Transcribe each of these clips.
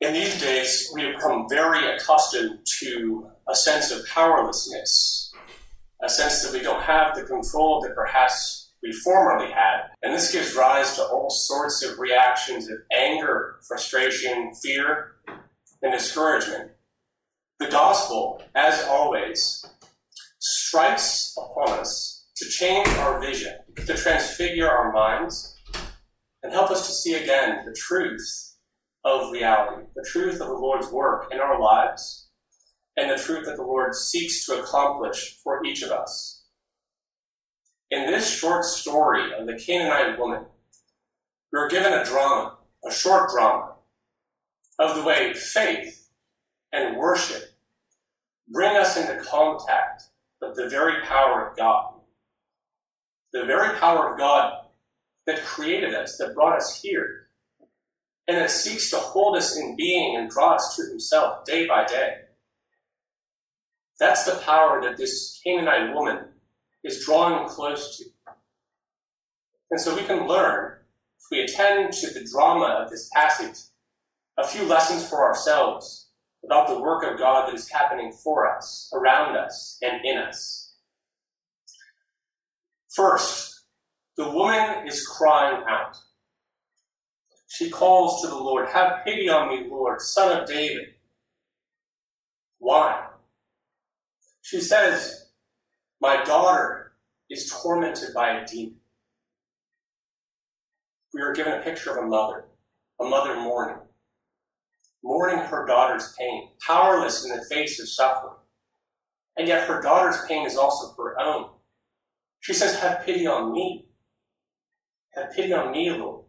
In these days, we have become very accustomed to a sense of powerlessness, a sense that we don't have the control that perhaps we formerly had. And this gives rise to all sorts of reactions of anger, frustration, fear, and discouragement. The gospel, as always, strikes upon us to change our vision, to transfigure our minds, and help us to see again the truth of reality, the truth of the Lord's work in our lives, and the truth that the Lord seeks to accomplish for each of us. In this short story of the Canaanite woman, we are given a drama, a short drama, of the way faith and worship bring us into contact with the very power of God. The very power of God that created us, that brought us here, and that seeks to hold us in being and draw us to himself day by day. That's the power that this Canaanite woman is drawing close to. And so we can learn, if we attend to the drama of this passage, a few lessons for ourselves about the work of God that is happening for us, around us, and in us. First, the woman is crying out she calls to the Lord, Have pity on me, Lord, son of David. Why? She says, My daughter is tormented by a demon. We are given a picture of a mother, a mother mourning, mourning her daughter's pain, powerless in the face of suffering. And yet her daughter's pain is also her own. She says, Have pity on me. Have pity on me, Lord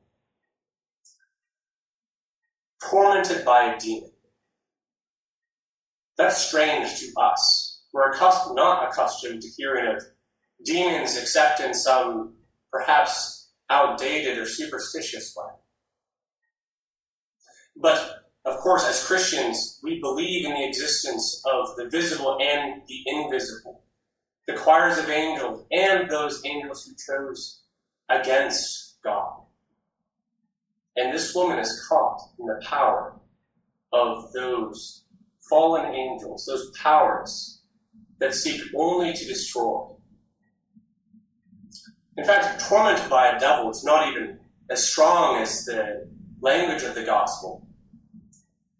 tormented by a demon. That's strange to us. We're accustomed, not accustomed to hearing of demons except in some perhaps outdated or superstitious way. But of course, as Christians, we believe in the existence of the visible and the invisible, the choirs of angels and those angels who chose against God. And this woman is caught in the power of those fallen angels, those powers that seek only to destroy. In fact, tormented by a devil is not even as strong as the language of the gospel.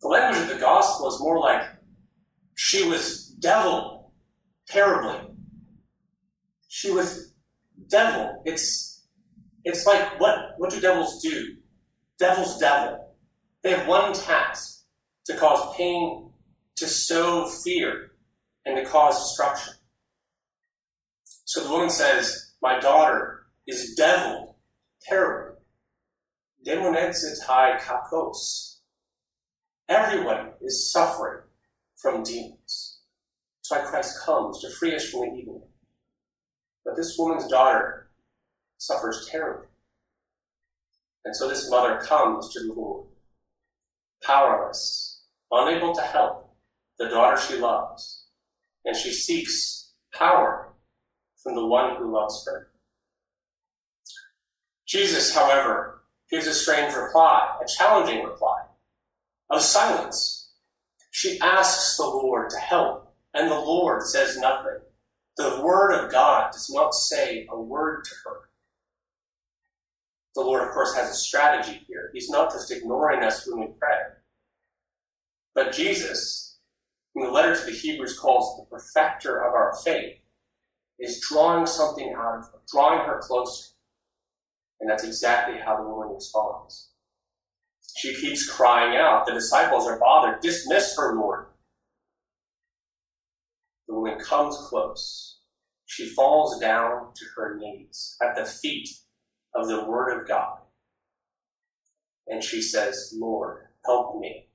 The language of the gospel is more like she was devil terribly. She was devil. It's it's like what what do devils do? Devil's devil. They have one task to cause pain, to sow fear, and to cause destruction. So the woman says, My daughter is deviled terribly. Daimonizetai kakos. Everyone is suffering from demons. That's why Christ comes to free us from the evil. But this woman's daughter suffers terribly. And so this mother comes to the Lord, powerless, unable to help the daughter she loves, and she seeks power from the one who loves her. Jesus, however, gives a strange reply, a challenging reply, of silence. She asks the Lord to help, and the Lord says nothing. The Word of God does not say a word to her the Lord, of course, has a strategy here. He's not just ignoring us when we pray. But Jesus, in the letter to the Hebrews, calls the perfecter of our faith, is drawing something out of her, drawing her closer. And that's exactly how the woman responds. She keeps crying out. The disciples are bothered. Dismiss her, Lord. The woman comes close. She falls down to her knees at the feet of the Word of God. And she says, Lord, help me.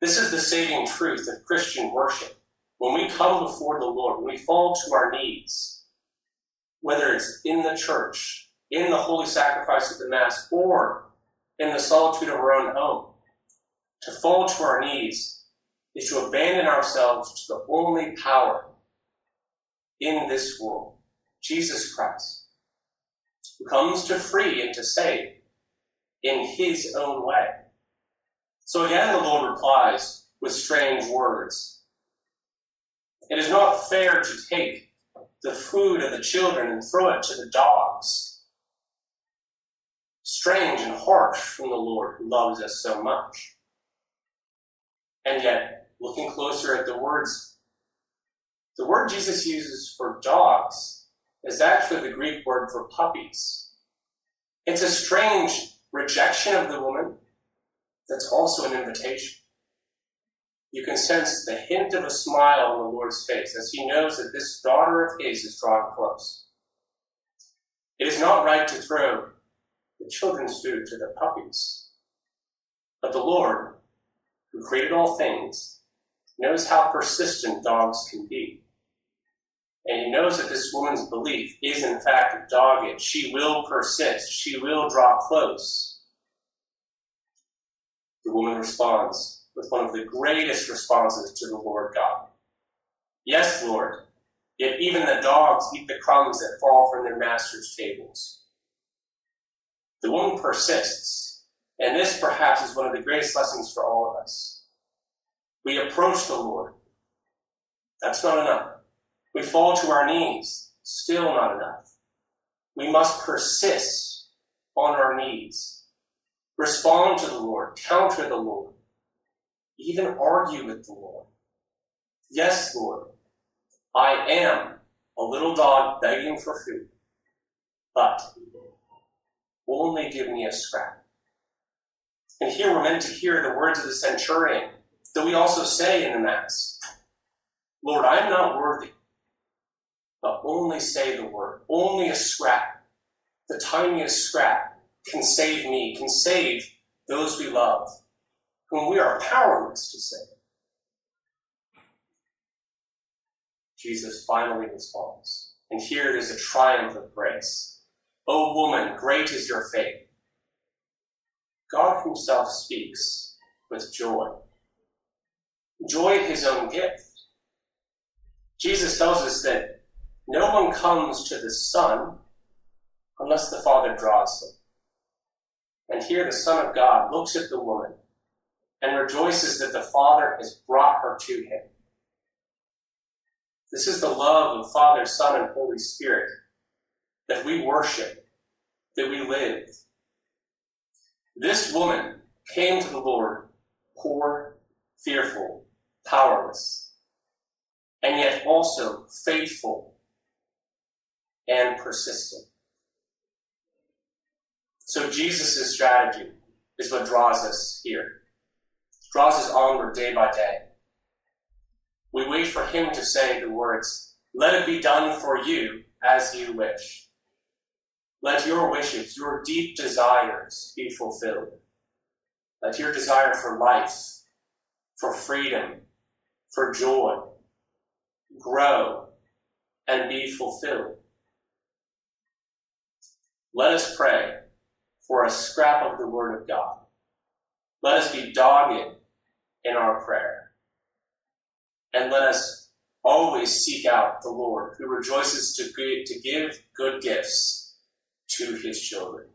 This is the saving truth of Christian worship. When we come before the Lord, when we fall to our knees, whether it's in the church, in the holy sacrifice of the Mass, or in the solitude of our own home, to fall to our knees is to abandon ourselves to the only power in this world, Jesus Christ who comes to free and to save in his own way. So again, the Lord replies with strange words. It is not fair to take the food of the children and throw it to the dogs. Strange and harsh from the Lord who loves us so much. And yet, looking closer at the words, the word Jesus uses for dogs is actually the Greek word for puppies. It's a strange rejection of the woman that's also an invitation. You can sense the hint of a smile on the Lord's face as he knows that this daughter of his is drawing close. It is not right to throw the children's food to the puppies, but the Lord, who created all things, knows how persistent dogs can be. And he knows that this woman's belief is in fact dogged. She will persist. She will draw close. The woman responds with one of the greatest responses to the Lord God. Yes, Lord, yet even the dogs eat the crumbs that fall from their master's tables. The woman persists, and this perhaps is one of the greatest lessons for all of us. We approach the Lord. That's not enough. We fall to our knees. Still not enough. We must persist on our knees. Respond to the Lord. Counter the Lord. Even argue with the Lord. Yes, Lord, I am a little dog begging for food, but only give me a scrap. And here we're meant to hear the words of the centurion that we also say in the Mass Lord, I am not worthy, but only say the word. Only a scrap, the tiniest scrap, can save me, can save those we love, whom we are powerless to save. Jesus finally responds. And here there's a triumph of grace. O woman, great is your faith. God Himself speaks with joy. Joy His own gift. Jesus tells us that no one comes to the Son unless the Father draws him. And here the Son of God looks at the woman and rejoices that the Father has brought her to him. This is the love of Father, Son, and Holy Spirit that we worship, that we live. This woman came to the Lord poor, fearful, powerless, and yet also faithful and persistent. So Jesus' strategy is what draws us here, draws us onward day by day. We wait for him to say the words, Let it be done for you as you wish. Let your wishes, your deep desires be fulfilled. Let your desire for life, for freedom, for joy grow and be fulfilled. Let us pray for a scrap of the Word of God. Let us be dogged in our prayer. And let us always seek out the Lord who rejoices to, to give good gifts to his children.